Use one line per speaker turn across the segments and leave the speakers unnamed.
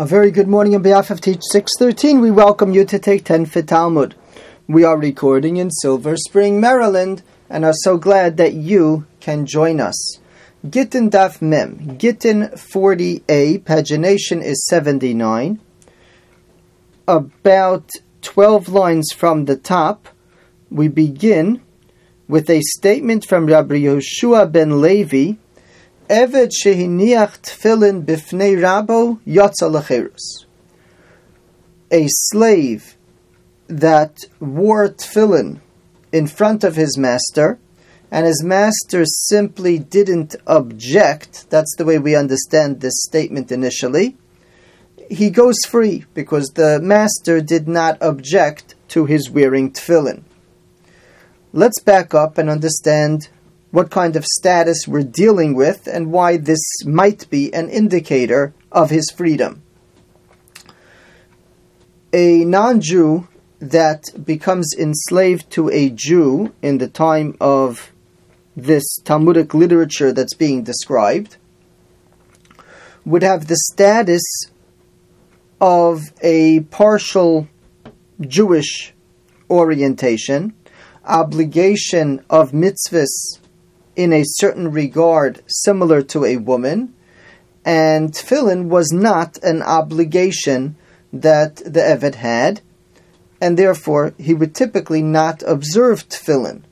A very good morning on behalf of Teach 613. We welcome you to take 10 for Talmud. We are recording in Silver Spring, Maryland, and are so glad that you can join us. Gittin Daf Mem, Gittin 40a, pagination is 79. About 12 lines from the top, we begin with a statement from Rabbi Yehoshua ben Levi Eved shehiniach tefillin bifnei rabo lecherus. A slave that wore tefillin in front of his master, and his master simply didn't object. That's the way we understand this statement initially. He goes free because the master did not object to his wearing tefillin. Let's back up and understand what kind of status we're dealing with and why this might be an indicator of his freedom. A non Jew that becomes enslaved to a Jew in the time of this Talmudic literature that's being described would have the status of a partial Jewish orientation, obligation of mitzvahs in a certain regard similar to a woman, and tefillin was not an obligation that the Eved had, and therefore he would typically not observe tefillin.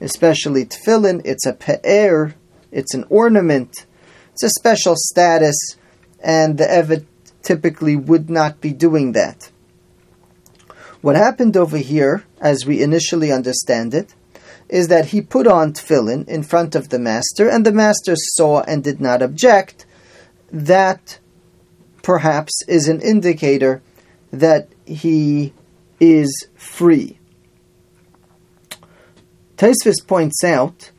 Especially tefillin, it's a pe'er, it's an ornament, it's a special status, and the Eved typically would not be doing that. What happened over here, as we initially understand it, is that he put on tefillin in front of the master, and the master saw and did not object. That perhaps is an indicator that he is free. Tosfos points out,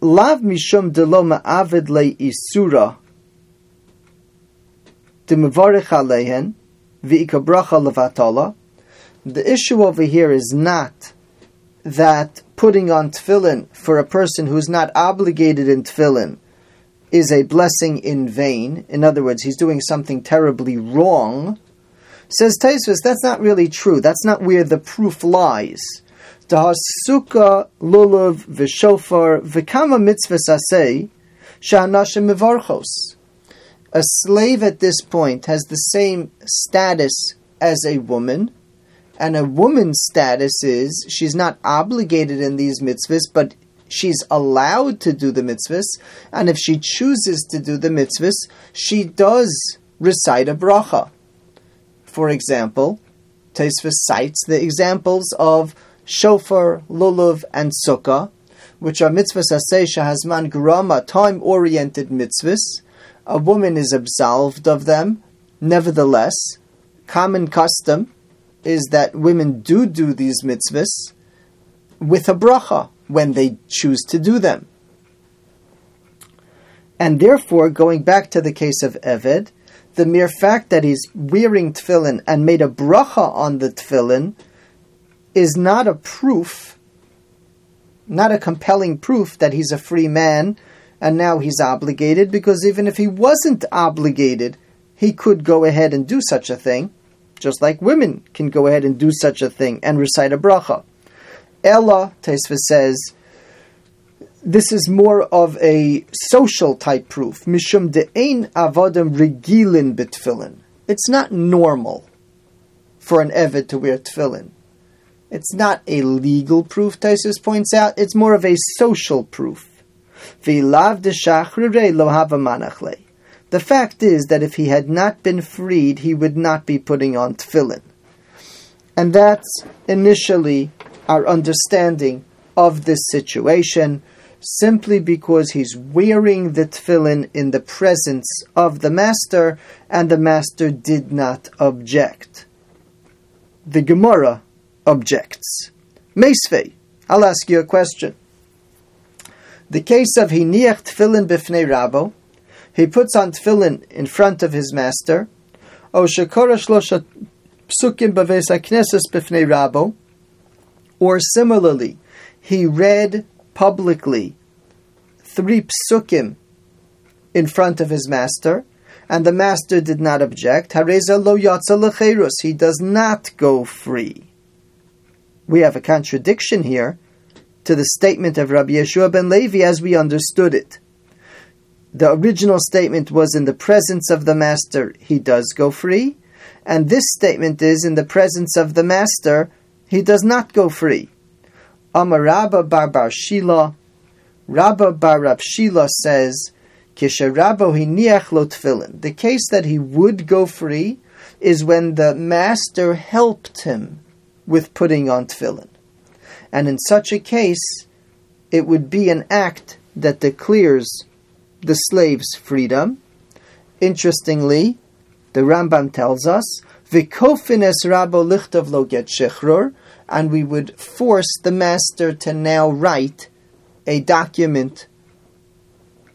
Lav mishum delo ma'avid le isura demevarich alehen v'ikabracha levatala. The issue over here is not that putting on tefillin for a person who's not obligated in tefillin is a blessing in vain. In other words, he's doing something terribly wrong. Says Tosfos, that's not really true. That's not where the proof lies. Dahasuka lulav v'shofar v'kama shahanashim mivarchos. A slave at this point has the same status as a woman, and a woman's status is she's not obligated in these mitzvahs, but she's allowed to do the mitzvahs, and if she chooses to do the mitzvahs, she does recite a bracha. For example, Tosfos cites the examples of shofar, lulav, and sukkah, which are mitzvahs asay shahazman grama, time-oriented mitzvahs. A woman is absolved of them. Nevertheless, common custom is that women do do these mitzvahs with a bracha when they choose to do them. And therefore, going back to the case of Eved, the mere fact that he's wearing tefillin and made a bracha on the tefillin is not a proof, not a compelling proof that he's a free man and now he's obligated, because even if he wasn't obligated, he could go ahead and do such a thing just like women can go ahead and do such a thing and recite a bracha. Ella, Tosfos says, this is more of a social type proof. Mishum de'ein avodim regilin bitfilin. It's not normal for an Eved to wear tefillin. It's not a legal proof, Tosfos points out. It's more of a social proof. The fact is that if he had not been freed, he would not be putting on tefillin. And that's initially our understanding of this situation, simply because he's wearing the tefillin in the presence of the master, and the master did not object. The Gemara objects. Meisvei, I'll ask you a question. The case of Hiniach tefillin bifnei rabo, he puts on tefillin in front of his master, or similarly, he read publicly three psukim in front of his master, and the master did not object, lo he does not go free. We have a contradiction here to the statement of Rabbi Yehoshua ben Levi as we understood it. The original statement was in the presence of the master, he does go free, and this statement is in the presence of the master, he does not go free. Amar Rabba bar bar Shila, Rabba bar Rab Shila says, Kisharabo hiniach lo tefillin. The case that he would go free is when the master helped him with putting on tefillin. And in such a case, it would be an act that declares the slave's freedom. Interestingly, the Rambam tells us, Vikofines rabo lichtav lo get shechror, and we would force the master to now write a document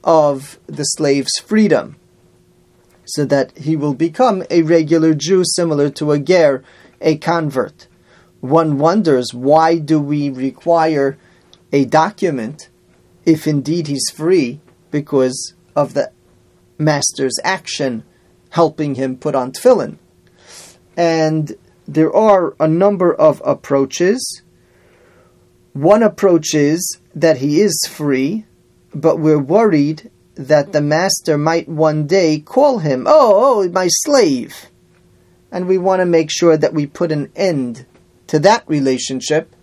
of the slave's freedom, so that he will become a regular Jew similar to a ger, a convert. One wonders why do we require a document if indeed he's free because of the master's action helping him put on tefillin. And there are a number of approaches. One approach is that he is free, but we're worried that the master might one day call him, oh, oh, my slave. And we want to make sure that we put an end to that relationship,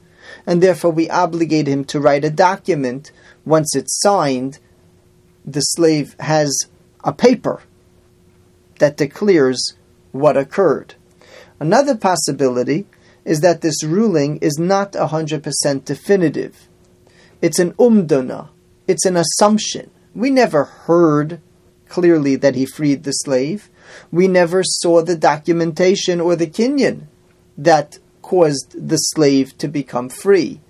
and therefore we obligate him to write a document. Once it's signed, the slave has a paper that declares what occurred. Another possibility is that this ruling is not 100% definitive. It's an umdana, it's an assumption. We never heard clearly that he freed the slave. We never saw the documentation or the kinyan that caused the slave to become free.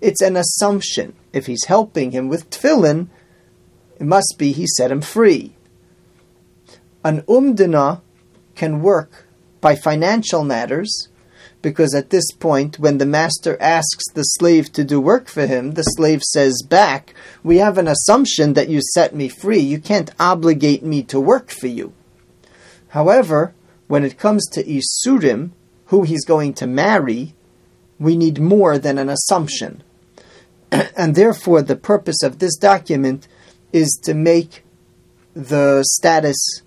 It's an assumption. If he's helping him with tefillin, it must be he set him free. An umdana can work by financial matters, because at this point, when the master asks the slave to do work for him, the slave says back, We have an assumption that you set me free. You can't obligate me to work for you. However, when it comes to Isurim, who he's going to marry, we need more than an assumption. and therefore, the purpose of this document is to make the status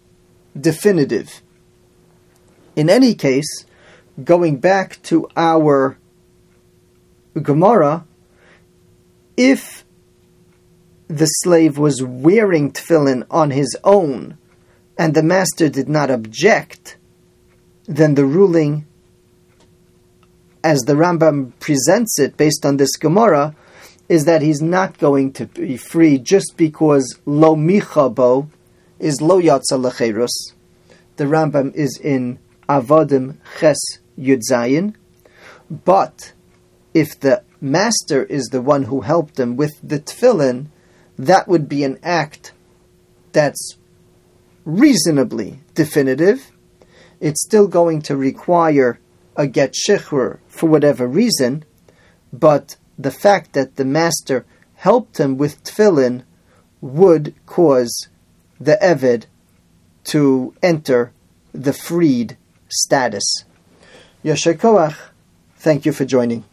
definitive. In any case, going back to our Gemara, if the slave was wearing tefillin on his own and the master did not object, then the ruling, as the Rambam presents it based on this Gemara, is that he's not going to be free just because lo michabo is lo yatsa lecherus. The Rambam is in Avodim Ches Yud Zayin, but if the master is the one who helped him with the tefillin, that would be an act that's reasonably definitive. It's still going to require a get shichr for whatever reason, but the fact that the master helped him with tefillin would cause the Eved to enter the freed status. Yasher Thank you for joining.